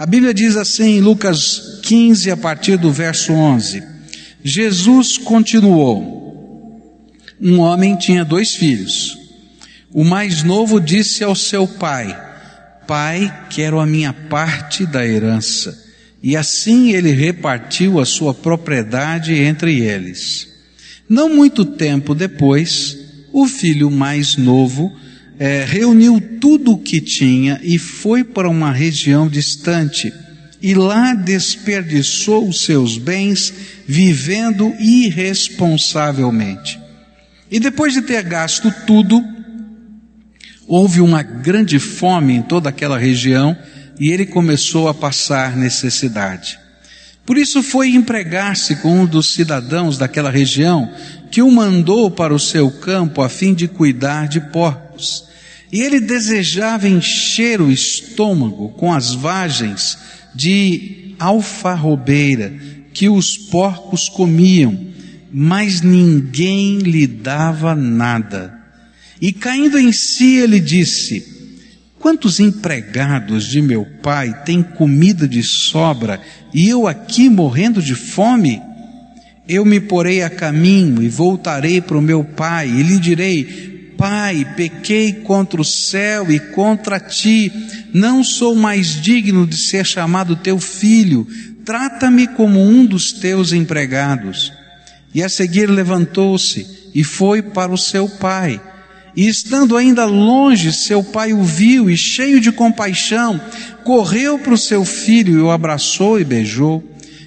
A Bíblia diz assim em Lucas 15, a partir do verso 11: Jesus continuou. Um homem tinha dois filhos. O mais novo disse ao seu pai: Pai, quero a minha parte da herança. E assim ele repartiu a sua propriedade entre eles. Não muito tempo depois, o filho mais novo é, reuniu tudo o que tinha e foi para uma região distante, e lá desperdiçou os seus bens vivendo irresponsavelmente. E depois de ter gasto tudo, houve uma grande fome em toda aquela região e ele começou a passar necessidade. Por isso foi empregar-se com um dos cidadãos daquela região, que o mandou para o seu campo a fim de cuidar de porcos. E ele desejava encher o estômago com as vagens de alfarrobeira que os porcos comiam, mas ninguém lhe dava nada. E caindo em si, ele disse: Quantos empregados de meu pai têm comida de sobra e eu aqui morrendo de fome? Eu me porei a caminho e voltarei para o meu pai e lhe direi: Pai, pequei contra o céu e contra ti, não sou mais digno de ser chamado teu filho, trata-me como um dos teus empregados. E a seguir levantou-se e foi para o seu pai. E estando ainda longe, seu pai o viu e, cheio de compaixão, correu para o seu filho e o abraçou e beijou.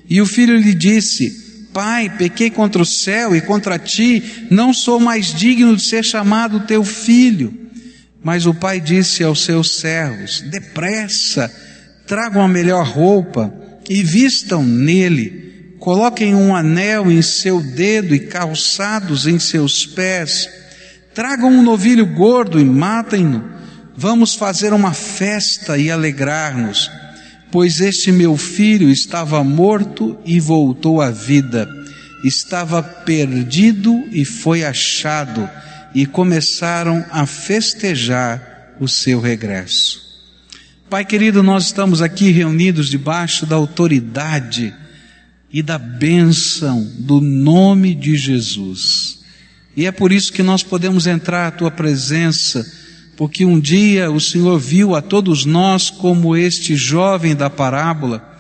E o filho lhe disse: Pai, pequei contra o céu e contra ti, não sou mais digno de ser chamado teu filho. Mas o pai disse aos seus servos: Depressa, tragam a melhor roupa e vistam nele, coloquem um anel em seu dedo e calçados em seus pés, tragam um novilho gordo e matem-no. Vamos fazer uma festa e alegrar-nos Pois este meu filho estava morto e voltou à vida, estava perdido e foi achado, e começaram a festejar o seu regresso. Pai querido, nós estamos aqui reunidos debaixo da autoridade e da bênção do nome de Jesus. E é por isso que nós podemos entrar à tua presença porque um dia o Senhor viu a todos nós como este jovem da parábola,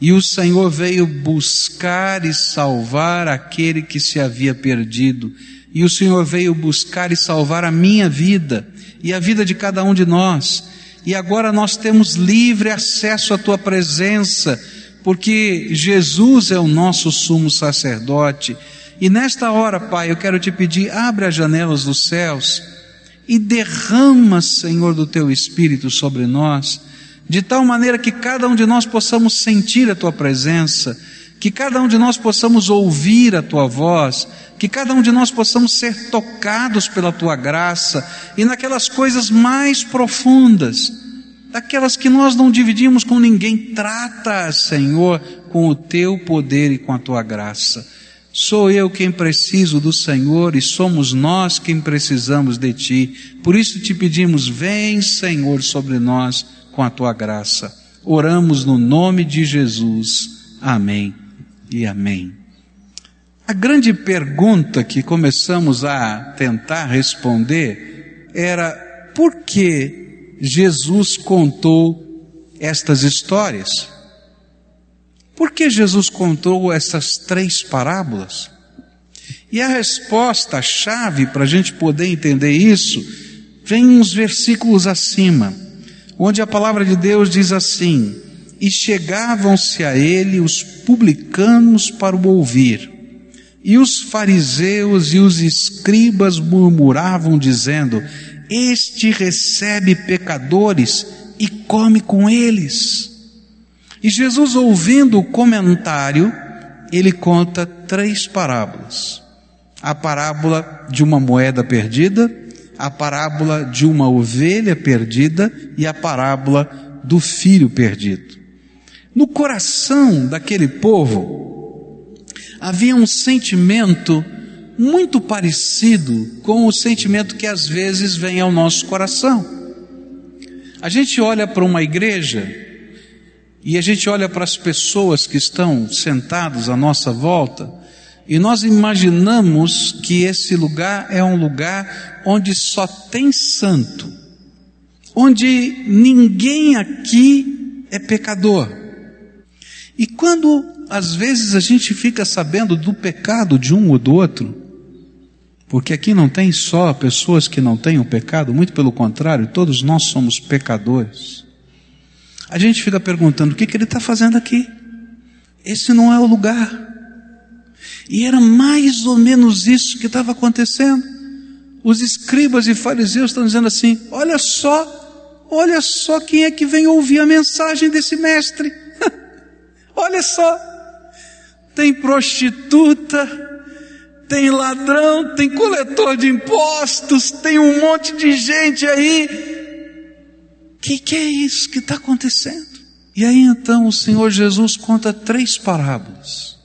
e o Senhor veio buscar e salvar aquele que se havia perdido. E o Senhor veio buscar e salvar a minha vida e a vida de cada um de nós. E agora nós temos livre acesso à tua presença, porque Jesus é o nosso sumo sacerdote. E nesta hora, Pai, eu quero te pedir, abre as janelas dos céus e derrama, Senhor, do teu Espírito sobre nós, de tal maneira que cada um de nós possamos sentir a tua presença, que cada um de nós possamos ouvir a tua voz, que cada um de nós possamos ser tocados pela tua graça e naquelas coisas mais profundas, daquelas que nós não dividimos com ninguém, trata, Senhor, com o teu poder e com a tua graça. Sou eu quem preciso do Senhor e somos nós quem precisamos de Ti. Por isso te pedimos, vem, Senhor, sobre nós com a Tua graça. Oramos no nome de Jesus. Amém e amém. A grande pergunta que começamos a tentar responder era por que Jesus contou estas histórias? Por que Jesus contou essas três parábolas? E a resposta, a chave para a gente poder entender isso, vem uns versículos acima, onde a palavra de Deus diz assim: E chegavam-se a ele os publicanos para o ouvir, e os fariseus e os escribas murmuravam, dizendo: Este recebe pecadores e come com eles. E Jesus, ouvindo o comentário, ele conta três parábolas: a parábola de uma moeda perdida, a parábola de uma ovelha perdida e a parábola do filho perdido. No coração daquele povo havia um sentimento muito parecido com o sentimento que às vezes vem ao nosso coração. A gente olha para uma igreja e a gente olha para as pessoas que estão sentadas à nossa volta, e nós imaginamos que esse lugar é um lugar onde só tem santo, onde ninguém aqui é pecador. E quando às vezes a gente fica sabendo do pecado de um ou do outro, porque aqui não tem só pessoas que não têm o pecado, muito pelo contrário, todos nós somos pecadores. A gente fica perguntando: o que, que ele está fazendo aqui? Esse não é o lugar. E era mais ou menos isso que estava acontecendo. Os escribas e fariseus estão dizendo assim: olha só, olha só quem é que vem ouvir a mensagem desse mestre. olha só, tem prostituta, tem ladrão, tem coletor de impostos, tem um monte de gente aí que, que é isso que está acontecendo? E aí então o Senhor Jesus conta três parábolas.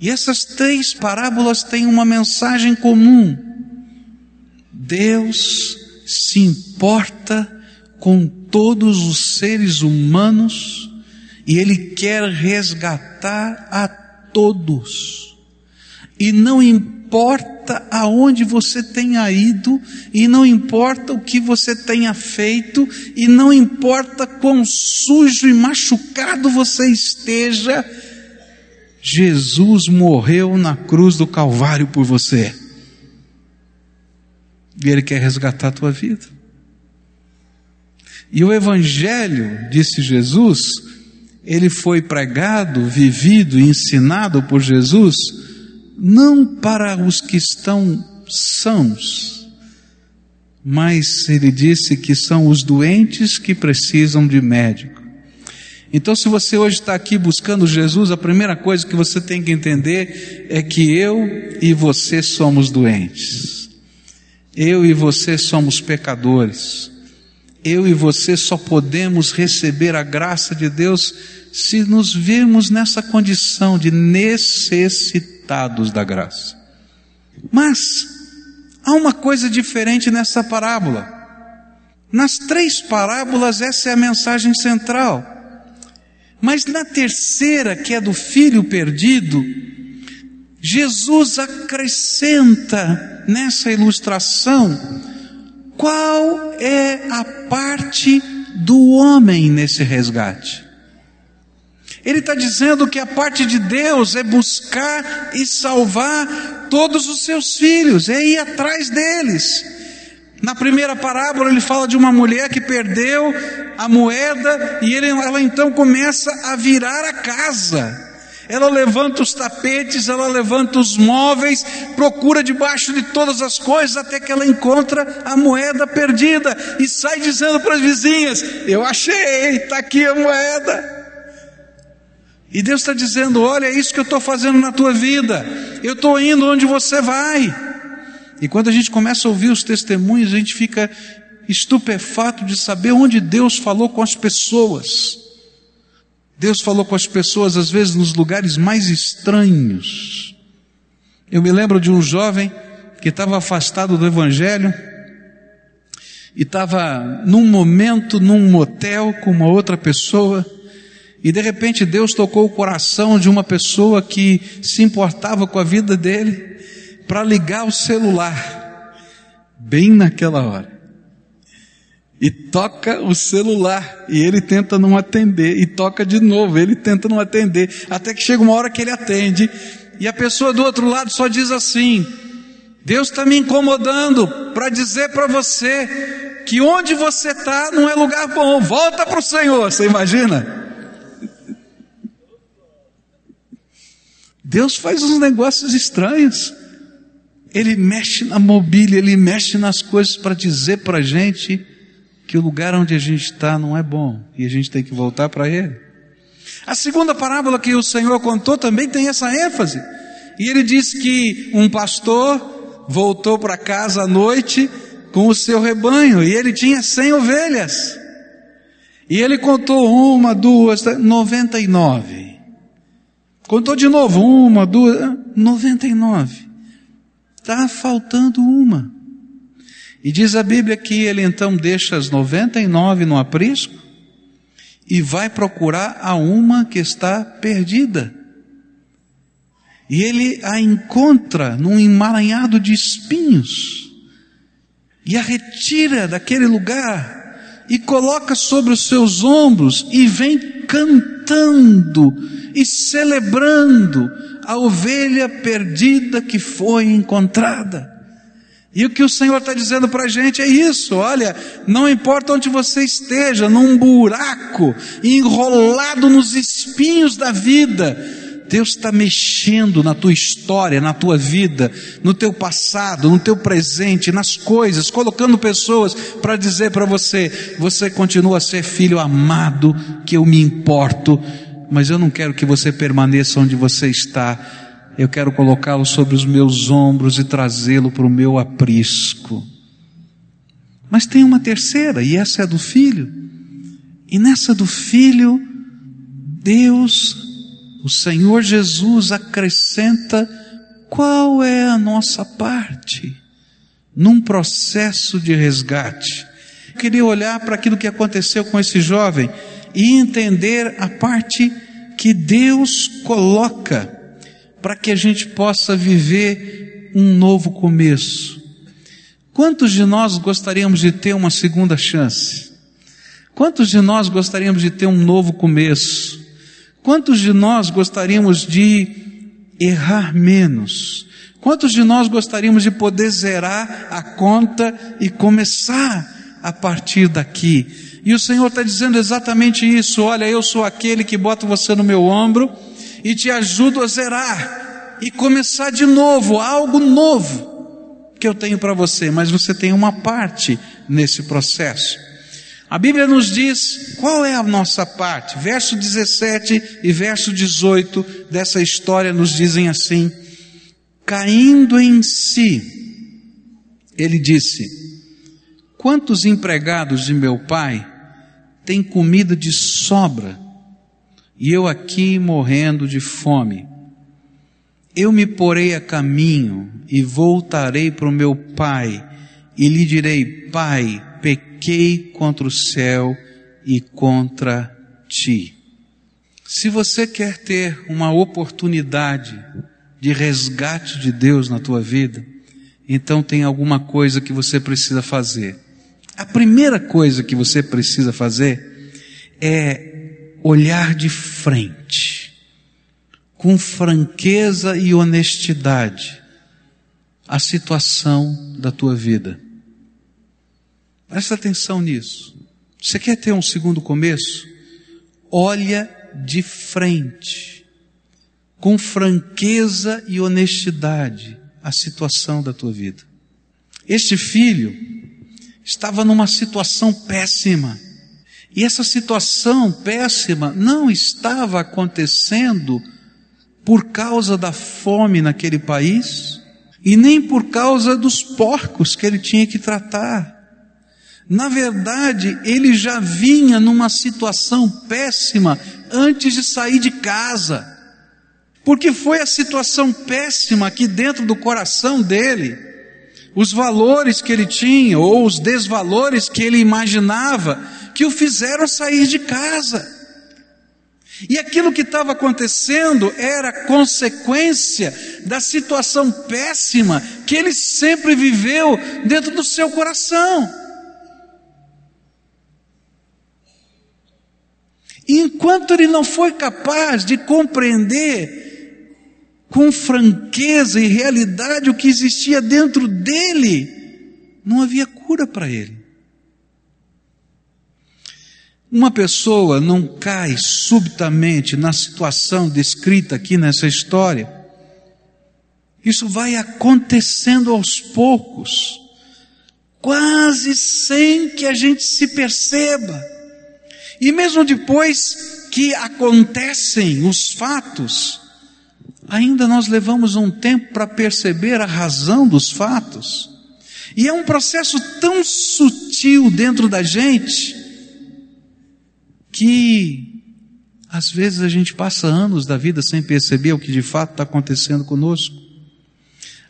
E essas três parábolas têm uma mensagem comum. Deus se importa com todos os seres humanos e Ele quer resgatar a todos. E não importa importa aonde você tenha ido, e não importa o que você tenha feito, e não importa quão sujo e machucado você esteja, Jesus morreu na cruz do Calvário por você. E Ele quer resgatar a tua vida. E o Evangelho, disse Jesus, ele foi pregado, vivido, ensinado por Jesus não para os que estão sãos, mas ele disse que são os doentes que precisam de médico. Então, se você hoje está aqui buscando Jesus, a primeira coisa que você tem que entender é que eu e você somos doentes. Eu e você somos pecadores. Eu e você só podemos receber a graça de Deus se nos virmos nessa condição de necessitar necessitados da graça. Mas há uma coisa diferente nessa parábola. Nas três parábolas, essa é a mensagem central. Mas na terceira, que é do filho perdido, Jesus acrescenta nessa ilustração qual é a parte do homem nesse resgate. Ele está dizendo que a parte de Deus é buscar e salvar todos os seus filhos, é ir atrás deles. Na primeira parábola ele fala de uma mulher que perdeu a moeda e ele, ela então começa a virar a casa. Ela levanta os tapetes, ela levanta os móveis, procura debaixo de todas as coisas até que ela encontra a moeda perdida e sai dizendo para as vizinhas: Eu achei, está aqui a moeda. E Deus está dizendo: olha, é isso que eu estou fazendo na tua vida, eu estou indo onde você vai. E quando a gente começa a ouvir os testemunhos, a gente fica estupefato de saber onde Deus falou com as pessoas. Deus falou com as pessoas, às vezes, nos lugares mais estranhos. Eu me lembro de um jovem que estava afastado do Evangelho e estava num momento, num motel com uma outra pessoa e de repente Deus tocou o coração de uma pessoa que se importava com a vida dele para ligar o celular, bem naquela hora. E toca o celular, e ele tenta não atender, e toca de novo, ele tenta não atender, até que chega uma hora que ele atende, e a pessoa do outro lado só diz assim: Deus está me incomodando para dizer para você que onde você está não é lugar bom, volta para o Senhor, você imagina? Deus faz uns negócios estranhos. Ele mexe na mobília, ele mexe nas coisas para dizer para a gente que o lugar onde a gente está não é bom e a gente tem que voltar para ele. A segunda parábola que o Senhor contou também tem essa ênfase. E ele diz que um pastor voltou para casa à noite com o seu rebanho e ele tinha cem ovelhas. E ele contou uma, duas, noventa e nove. Contou de novo, uma, duas, 99. Está faltando uma. E diz a Bíblia que ele então deixa as 99 no aprisco e vai procurar a uma que está perdida. E ele a encontra num emaranhado de espinhos e a retira daquele lugar e coloca sobre os seus ombros e vem cantando e celebrando a ovelha perdida que foi encontrada. E o que o Senhor está dizendo para a gente é isso: olha, não importa onde você esteja, num buraco, enrolado nos espinhos da vida, Deus está mexendo na tua história, na tua vida, no teu passado, no teu presente, nas coisas, colocando pessoas para dizer para você: você continua a ser filho amado, que eu me importo, mas eu não quero que você permaneça onde você está eu quero colocá-lo sobre os meus ombros e trazê-lo para o meu aprisco. Mas tem uma terceira, e essa é do filho. E nessa do filho, Deus, o Senhor Jesus, acrescenta qual é a nossa parte num processo de resgate. Eu queria olhar para aquilo que aconteceu com esse jovem e entender a parte que Deus coloca para que a gente possa viver um novo começo. Quantos de nós gostaríamos de ter uma segunda chance? Quantos de nós gostaríamos de ter um novo começo? Quantos de nós gostaríamos de errar menos? Quantos de nós gostaríamos de poder zerar a conta e começar a partir daqui? E o Senhor está dizendo exatamente isso: olha, eu sou aquele que bota você no meu ombro e te ajudo a zerar e começar de novo, algo novo que eu tenho para você, mas você tem uma parte nesse processo. A Bíblia nos diz qual é a nossa parte. Verso 17 e verso 18 dessa história nos dizem assim: Caindo em si, ele disse: Quantos empregados de meu pai têm comida de sobra e eu aqui morrendo de fome. Eu me porei a caminho e voltarei para o meu pai e lhe direi: Pai, pequei contra o céu e contra ti. Se você quer ter uma oportunidade de resgate de Deus na tua vida, então tem alguma coisa que você precisa fazer. A primeira coisa que você precisa fazer é olhar de frente, com franqueza e honestidade, a situação da tua vida. Presta atenção nisso. Você quer ter um segundo começo? Olha de frente, com franqueza e honestidade, a situação da tua vida. Este filho estava numa situação péssima. E essa situação péssima não estava acontecendo por causa da fome naquele país e nem por causa dos porcos que ele tinha que tratar. Na verdade, ele já vinha numa situação péssima antes de sair de casa. Porque foi a situação péssima aqui dentro do coração dele, os valores que ele tinha ou os desvalores que ele imaginava que o fizeram sair de casa. E aquilo que estava acontecendo era consequência da situação péssima que ele sempre viveu dentro do seu coração. E enquanto ele não foi capaz de compreender com franqueza e realidade o que existia dentro dele, não havia cura para ele. Uma pessoa não cai subitamente na situação descrita aqui nessa história. Isso vai acontecendo aos poucos, quase sem que a gente se perceba. E mesmo depois que acontecem os fatos, ainda nós levamos um tempo para perceber a razão dos fatos. E é um processo tão sutil dentro da gente, que às vezes a gente passa anos da vida sem perceber o que de fato está acontecendo conosco.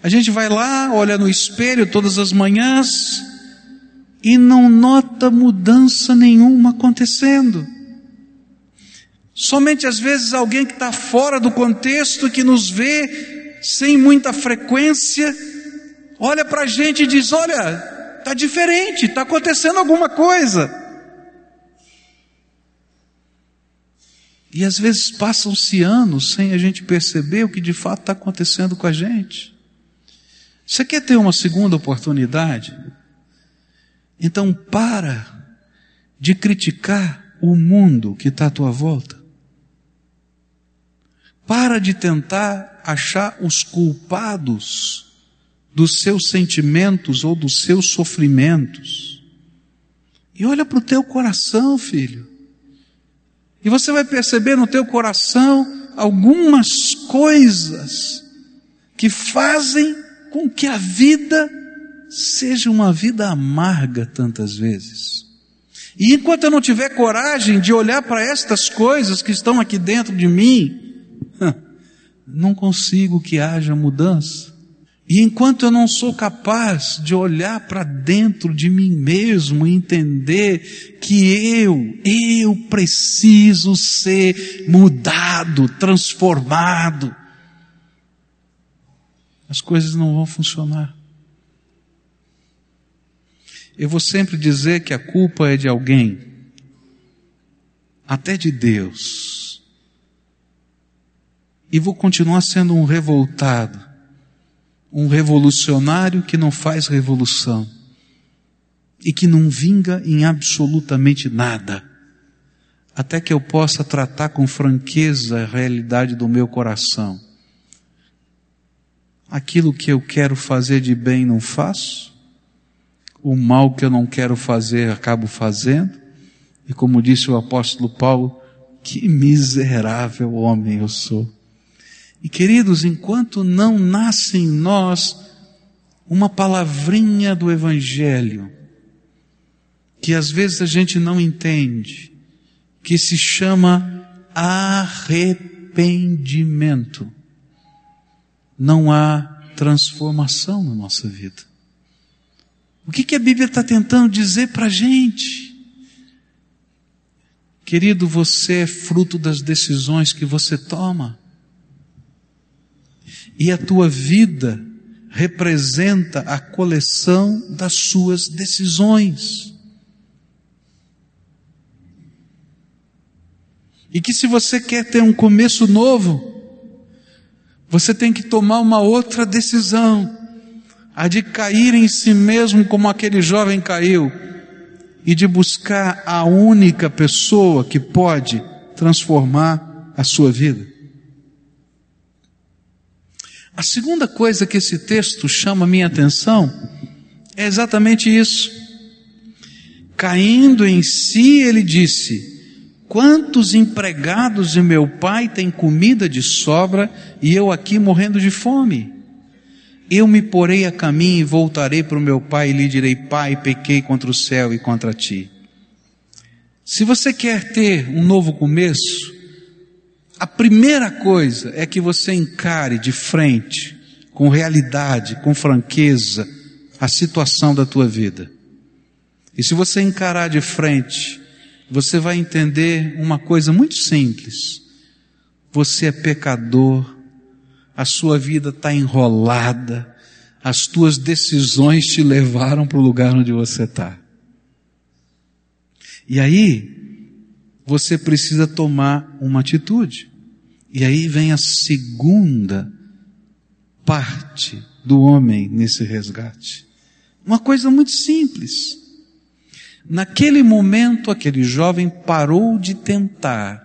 A gente vai lá, olha no espelho todas as manhãs e não nota mudança nenhuma acontecendo. Somente às vezes alguém que está fora do contexto, que nos vê sem muita frequência, olha para a gente e diz: Olha, está diferente, está acontecendo alguma coisa. E às vezes passam-se anos sem a gente perceber o que de fato está acontecendo com a gente. Você quer ter uma segunda oportunidade? Então para de criticar o mundo que está à tua volta. Para de tentar achar os culpados dos seus sentimentos ou dos seus sofrimentos. E olha para o teu coração, filho. E você vai perceber no teu coração algumas coisas que fazem com que a vida seja uma vida amarga tantas vezes. E enquanto eu não tiver coragem de olhar para estas coisas que estão aqui dentro de mim, não consigo que haja mudança. E enquanto eu não sou capaz de olhar para dentro de mim mesmo e entender que eu, eu preciso ser mudado, transformado, as coisas não vão funcionar. Eu vou sempre dizer que a culpa é de alguém, até de Deus. E vou continuar sendo um revoltado um revolucionário que não faz revolução e que não vinga em absolutamente nada, até que eu possa tratar com franqueza a realidade do meu coração. Aquilo que eu quero fazer de bem não faço, o mal que eu não quero fazer acabo fazendo, e como disse o apóstolo Paulo, que miserável homem eu sou. E queridos, enquanto não nasce em nós uma palavrinha do Evangelho, que às vezes a gente não entende, que se chama arrependimento, não há transformação na nossa vida. O que, que a Bíblia está tentando dizer para a gente? Querido, você é fruto das decisões que você toma. E a tua vida representa a coleção das suas decisões. E que se você quer ter um começo novo, você tem que tomar uma outra decisão, a de cair em si mesmo como aquele jovem caiu, e de buscar a única pessoa que pode transformar a sua vida. A segunda coisa que esse texto chama a minha atenção é exatamente isso. Caindo em si, ele disse: Quantos empregados de meu pai têm comida de sobra e eu aqui morrendo de fome? Eu me porei a caminho e voltarei para o meu pai e lhe direi: Pai, pequei contra o céu e contra ti. Se você quer ter um novo começo, a primeira coisa é que você encare de frente, com realidade, com franqueza, a situação da tua vida. E se você encarar de frente, você vai entender uma coisa muito simples. Você é pecador, a sua vida está enrolada, as tuas decisões te levaram para o lugar onde você está. E aí, você precisa tomar uma atitude. E aí vem a segunda parte do homem nesse resgate. Uma coisa muito simples. Naquele momento, aquele jovem parou de tentar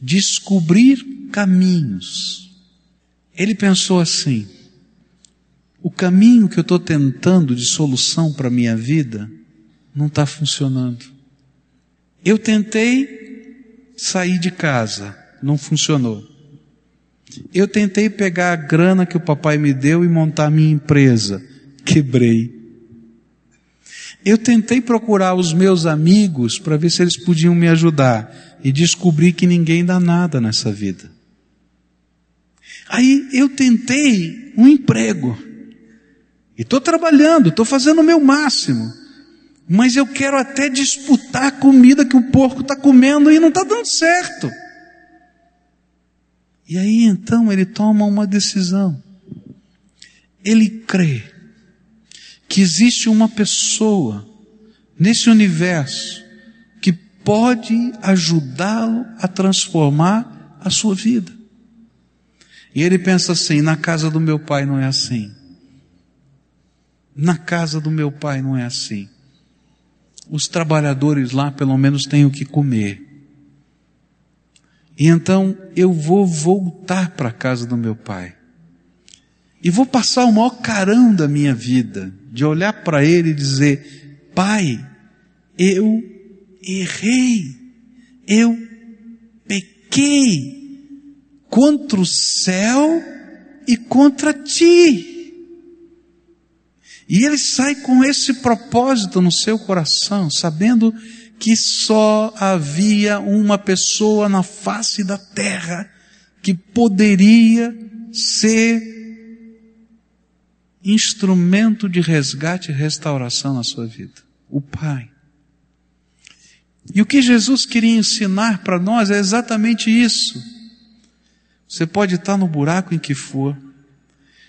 descobrir caminhos. Ele pensou assim: o caminho que eu estou tentando de solução para a minha vida não está funcionando. Eu tentei sair de casa, não funcionou. Eu tentei pegar a grana que o papai me deu e montar minha empresa, quebrei. Eu tentei procurar os meus amigos para ver se eles podiam me ajudar e descobri que ninguém dá nada nessa vida. Aí eu tentei um emprego. E estou trabalhando, estou fazendo o meu máximo mas eu quero até disputar a comida que o porco está comendo e não está dando certo. E aí então ele toma uma decisão. Ele crê que existe uma pessoa nesse universo que pode ajudá-lo a transformar a sua vida. E ele pensa assim: na casa do meu pai não é assim. Na casa do meu pai não é assim. Os trabalhadores lá pelo menos têm o que comer. E então eu vou voltar para a casa do meu pai. E vou passar o maior carão da minha vida, de olhar para ele e dizer: Pai, eu errei, eu pequei contra o céu e contra ti. E ele sai com esse propósito no seu coração, sabendo que só havia uma pessoa na face da terra que poderia ser instrumento de resgate e restauração na sua vida: o Pai. E o que Jesus queria ensinar para nós é exatamente isso. Você pode estar no buraco em que for,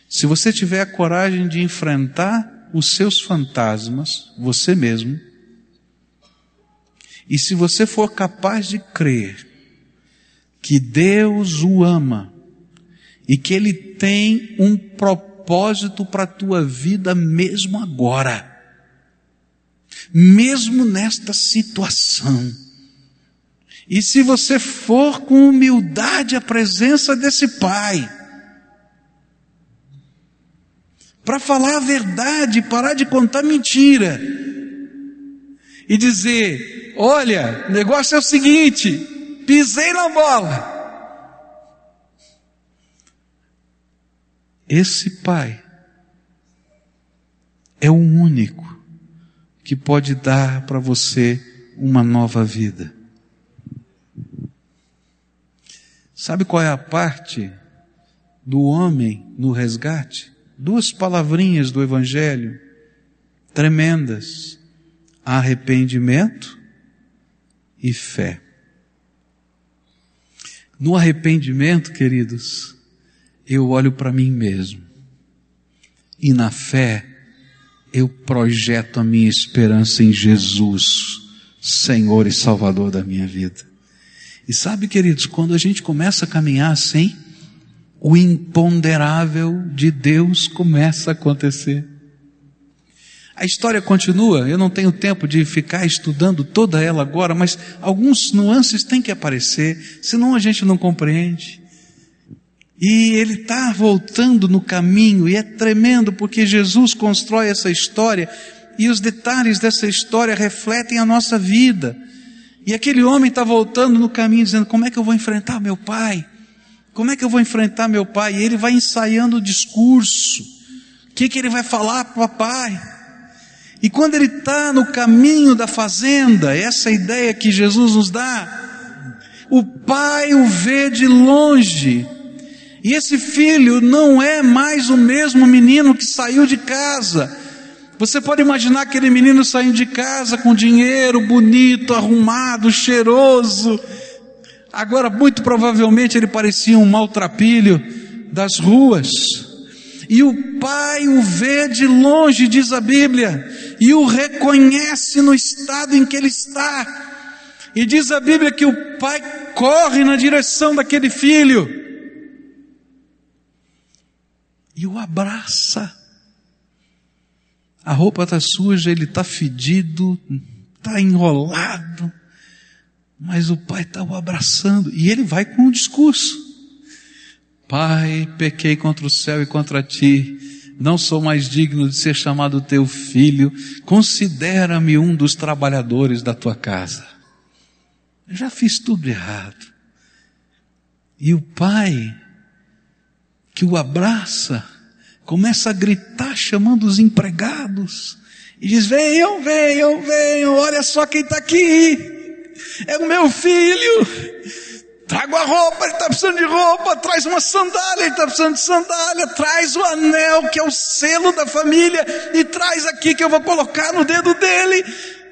se você tiver a coragem de enfrentar os seus fantasmas, você mesmo, e se você for capaz de crer que Deus o ama e que Ele tem um propósito para a tua vida mesmo agora, mesmo nesta situação. E se você for com humildade à presença desse Pai, para falar a verdade, parar de contar mentira, e dizer: olha, o negócio é o seguinte, pisei na bola. Esse Pai é o único que pode dar para você uma nova vida. Sabe qual é a parte do homem no resgate? Duas palavrinhas do Evangelho tremendas: arrependimento e fé. No arrependimento, queridos, eu olho para mim mesmo. E na fé, eu projeto a minha esperança em Jesus, Senhor e Salvador da minha vida. E sabe, queridos, quando a gente começa a caminhar assim, o imponderável de Deus começa a acontecer. A história continua, eu não tenho tempo de ficar estudando toda ela agora, mas alguns nuances têm que aparecer, senão a gente não compreende. E ele está voltando no caminho, e é tremendo porque Jesus constrói essa história, e os detalhes dessa história refletem a nossa vida. E aquele homem está voltando no caminho, dizendo: Como é que eu vou enfrentar meu pai? Como é que eu vou enfrentar meu pai? E ele vai ensaiando o discurso. O que, que ele vai falar para o papai? E quando ele está no caminho da fazenda, essa ideia que Jesus nos dá, o pai o vê de longe e esse filho não é mais o mesmo menino que saiu de casa. Você pode imaginar aquele menino saindo de casa com dinheiro bonito, arrumado, cheiroso. Agora, muito provavelmente, ele parecia um maltrapilho das ruas. E o pai o vê de longe, diz a Bíblia, e o reconhece no estado em que ele está. E diz a Bíblia que o pai corre na direção daquele filho e o abraça. A roupa está suja, ele está fedido, está enrolado, mas o pai está o abraçando e ele vai com um discurso. Pai, pequei contra o céu e contra ti, não sou mais digno de ser chamado teu filho, considera-me um dos trabalhadores da tua casa. Eu já fiz tudo errado. E o pai que o abraça, começa a gritar chamando os empregados e diz: Venham, venham, venham, olha só quem está aqui, é o meu filho. Trago a roupa, ele está precisando de roupa, traz uma sandália, ele está precisando de sandália, traz o anel que é o selo da família e traz aqui que eu vou colocar no dedo dele.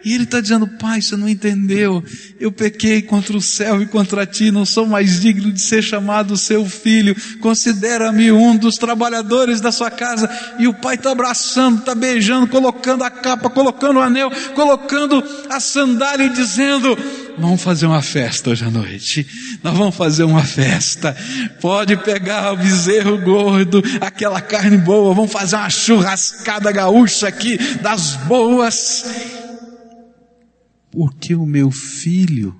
E ele está dizendo, pai, você não entendeu. Eu pequei contra o céu e contra ti, não sou mais digno de ser chamado seu filho. Considera-me um dos trabalhadores da sua casa. E o pai está abraçando, está beijando, colocando a capa, colocando o anel, colocando a sandália e dizendo, vamos fazer uma festa hoje à noite. Nós vamos fazer uma festa. Pode pegar o bezerro gordo, aquela carne boa, vamos fazer uma churrascada gaúcha aqui, das boas porque o meu filho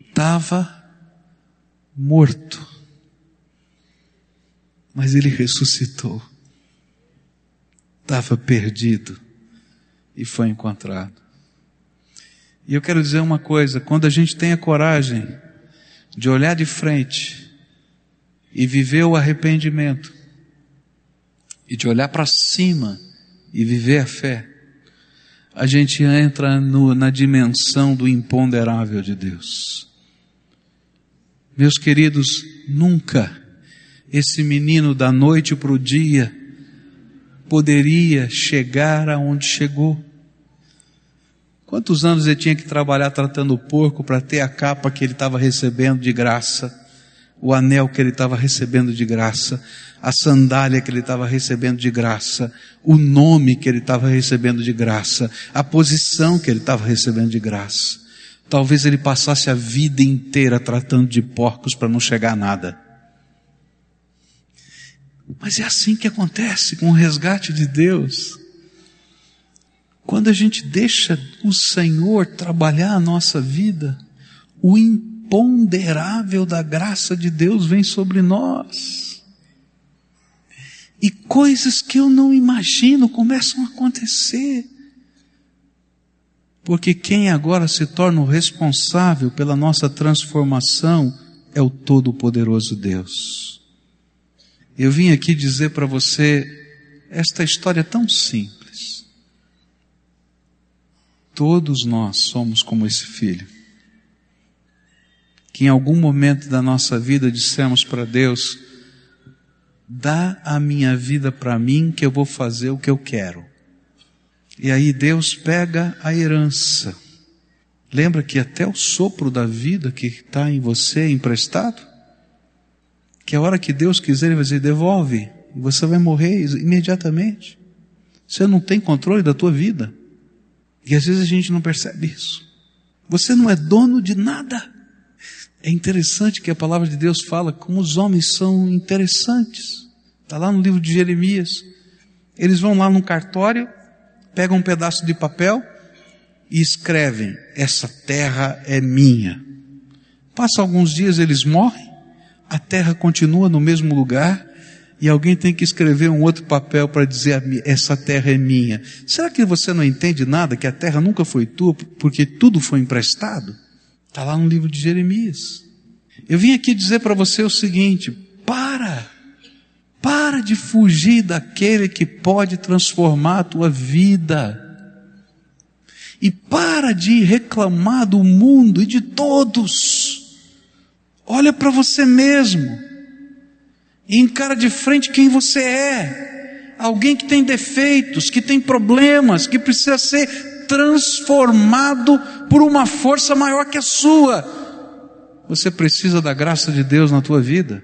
estava morto, mas ele ressuscitou, estava perdido e foi encontrado. E eu quero dizer uma coisa: quando a gente tem a coragem de olhar de frente e viver o arrependimento, e de olhar para cima e viver a fé, a gente entra no, na dimensão do imponderável de Deus. Meus queridos, nunca esse menino da noite para o dia poderia chegar aonde chegou. Quantos anos ele tinha que trabalhar tratando o porco para ter a capa que ele estava recebendo de graça, o anel que ele estava recebendo de graça, a sandália que ele estava recebendo de graça, o nome que ele estava recebendo de graça, a posição que ele estava recebendo de graça. Talvez ele passasse a vida inteira tratando de porcos para não chegar a nada. Mas é assim que acontece com o resgate de Deus. Quando a gente deixa o Senhor trabalhar a nossa vida, o imponderável da graça de Deus vem sobre nós e coisas que eu não imagino começam a acontecer. Porque quem agora se torna o responsável pela nossa transformação é o Todo-Poderoso Deus. Eu vim aqui dizer para você esta história tão simples. Todos nós somos como esse filho. Que em algum momento da nossa vida dissemos para Deus, dá a minha vida para mim que eu vou fazer o que eu quero. E aí Deus pega a herança. Lembra que até o sopro da vida que está em você é emprestado? Que a hora que Deus quiser, Ele vai dizer, devolve. E você vai morrer imediatamente. Você não tem controle da tua vida. E às vezes a gente não percebe isso. Você não é dono de nada. É interessante que a palavra de Deus fala como os homens são interessantes. Está lá no livro de Jeremias. Eles vão lá no cartório, pegam um pedaço de papel e escrevem: Essa terra é minha. Passa alguns dias, eles morrem, a terra continua no mesmo lugar e alguém tem que escrever um outro papel para dizer: Essa terra é minha. Será que você não entende nada que a terra nunca foi tua porque tudo foi emprestado? Está lá no livro de Jeremias. Eu vim aqui dizer para você o seguinte: para, para de fugir daquele que pode transformar a tua vida. E para de reclamar do mundo e de todos. Olha para você mesmo. E encara de frente quem você é. Alguém que tem defeitos, que tem problemas, que precisa ser transformado por uma força maior que a sua. Você precisa da graça de Deus na tua vida.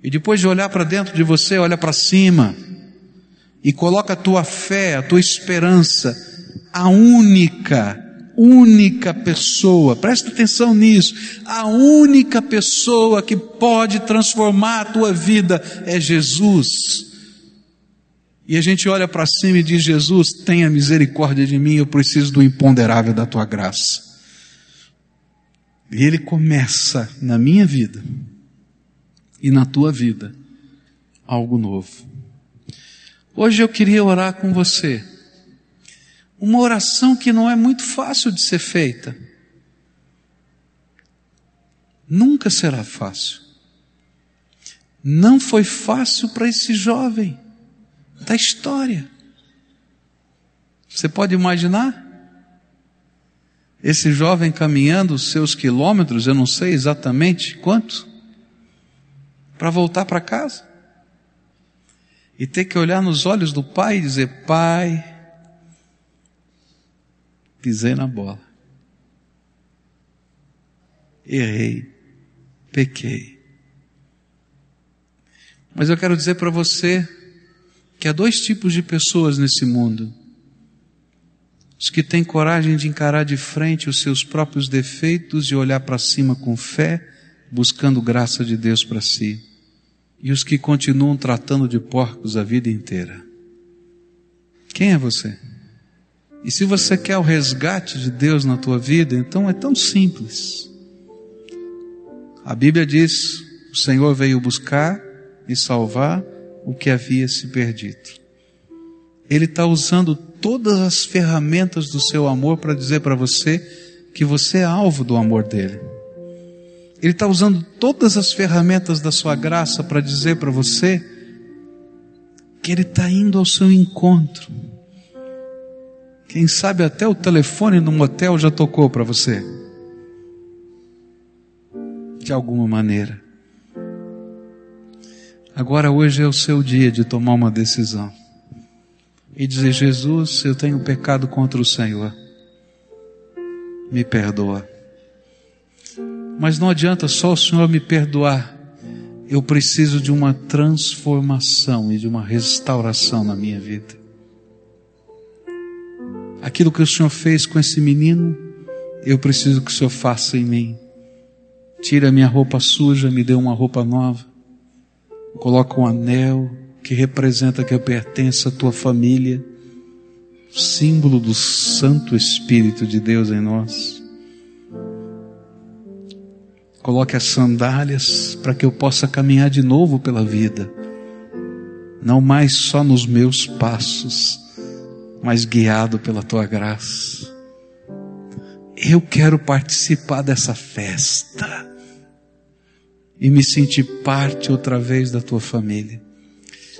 E depois de olhar para dentro de você, olha para cima e coloca a tua fé, a tua esperança, a única, única pessoa, presta atenção nisso, a única pessoa que pode transformar a tua vida é Jesus. E a gente olha para cima e diz: Jesus, tenha misericórdia de mim, eu preciso do imponderável da tua graça. E ele começa na minha vida e na tua vida algo novo. Hoje eu queria orar com você. Uma oração que não é muito fácil de ser feita. Nunca será fácil. Não foi fácil para esse jovem da história. Você pode imaginar? Esse jovem caminhando os seus quilômetros, eu não sei exatamente quantos, para voltar para casa. E ter que olhar nos olhos do pai e dizer: Pai, pisei na bola. Errei, pequei. Mas eu quero dizer para você que há dois tipos de pessoas nesse mundo. Os que têm coragem de encarar de frente os seus próprios defeitos e olhar para cima com fé, buscando graça de Deus para si. E os que continuam tratando de porcos a vida inteira. Quem é você? E se você quer o resgate de Deus na tua vida, então é tão simples. A Bíblia diz: o Senhor veio buscar e salvar o que havia se perdido. Ele está usando todas as ferramentas do seu amor para dizer para você que você é alvo do amor dele. Ele está usando todas as ferramentas da sua graça para dizer para você que ele está indo ao seu encontro. Quem sabe até o telefone no motel já tocou para você. De alguma maneira. Agora hoje é o seu dia de tomar uma decisão e dizer: Jesus, eu tenho pecado contra o Senhor, me perdoa. Mas não adianta só o Senhor me perdoar, eu preciso de uma transformação e de uma restauração na minha vida. Aquilo que o Senhor fez com esse menino, eu preciso que o Senhor faça em mim. Tira minha roupa suja, me dê uma roupa nova. Coloca um anel, que representa que eu pertenço à tua família, símbolo do Santo Espírito de Deus em nós. Coloque as sandálias para que eu possa caminhar de novo pela vida, não mais só nos meus passos, mas guiado pela tua graça. Eu quero participar dessa festa e me sentir parte outra vez da tua família.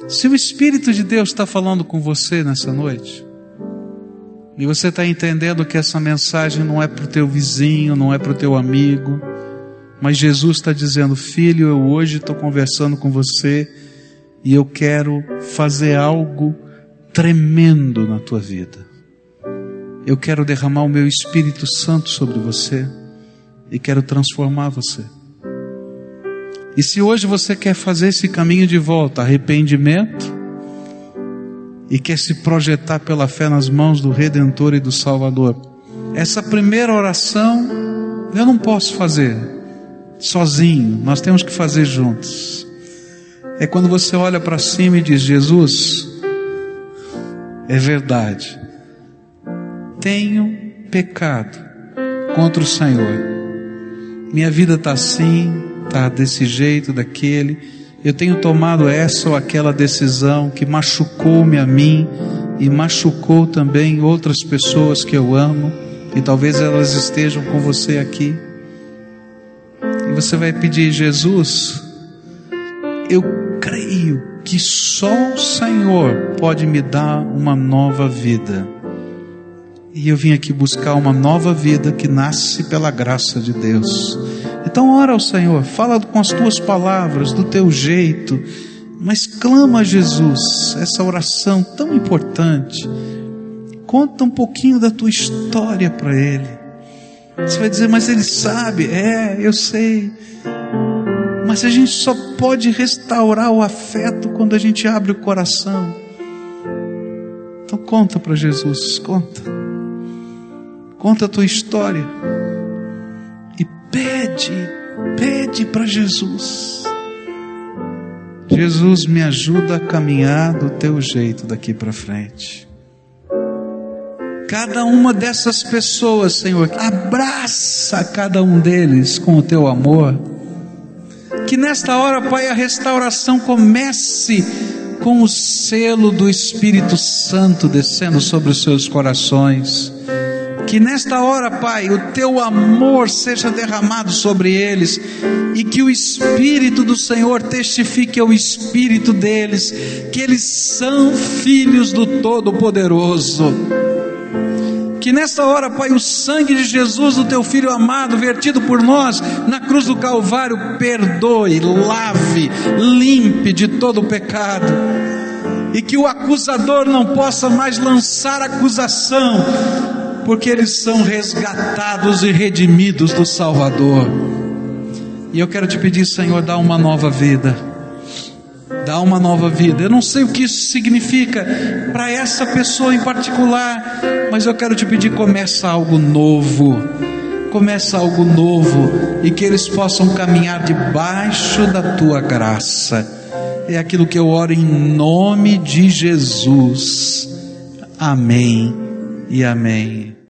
Se o Espírito de Deus está falando com você nessa noite, e você está entendendo que essa mensagem não é para o teu vizinho, não é para o teu amigo, mas Jesus está dizendo: Filho, eu hoje estou conversando com você e eu quero fazer algo tremendo na tua vida. Eu quero derramar o meu Espírito Santo sobre você e quero transformar você. E se hoje você quer fazer esse caminho de volta, arrependimento, e quer se projetar pela fé nas mãos do Redentor e do Salvador, essa primeira oração eu não posso fazer sozinho, nós temos que fazer juntos. É quando você olha para cima e diz: Jesus, é verdade, tenho pecado contra o Senhor, minha vida está assim, está desse jeito, daquele. Eu tenho tomado essa ou aquela decisão que machucou-me a mim e machucou também outras pessoas que eu amo, e talvez elas estejam com você aqui. E você vai pedir, Jesus, eu creio que só o Senhor pode me dar uma nova vida. E eu vim aqui buscar uma nova vida que nasce pela graça de Deus. Então ora ao Senhor, fala com as tuas palavras, do teu jeito, mas clama a Jesus, essa oração tão importante. Conta um pouquinho da tua história para Ele. Você vai dizer, mas Ele sabe, é, eu sei. Mas a gente só pode restaurar o afeto quando a gente abre o coração. Então conta para Jesus, conta. Conta a tua história. Pede, pede para Jesus. Jesus me ajuda a caminhar do teu jeito daqui para frente. Cada uma dessas pessoas, Senhor, abraça cada um deles com o teu amor. Que nesta hora, Pai, a restauração comece com o selo do Espírito Santo descendo sobre os seus corações que nesta hora, Pai, o teu amor seja derramado sobre eles e que o Espírito do Senhor testifique ao Espírito deles que eles são filhos do Todo-Poderoso. Que nesta hora, Pai, o sangue de Jesus, o teu Filho amado, vertido por nós na cruz do Calvário, perdoe, lave, limpe de todo o pecado. E que o acusador não possa mais lançar acusação porque eles são resgatados e redimidos do Salvador. E eu quero te pedir, Senhor, dá uma nova vida. Dá uma nova vida. Eu não sei o que isso significa para essa pessoa em particular, mas eu quero te pedir, começa algo novo. Começa algo novo e que eles possam caminhar debaixo da tua graça. É aquilo que eu oro em nome de Jesus. Amém e amém.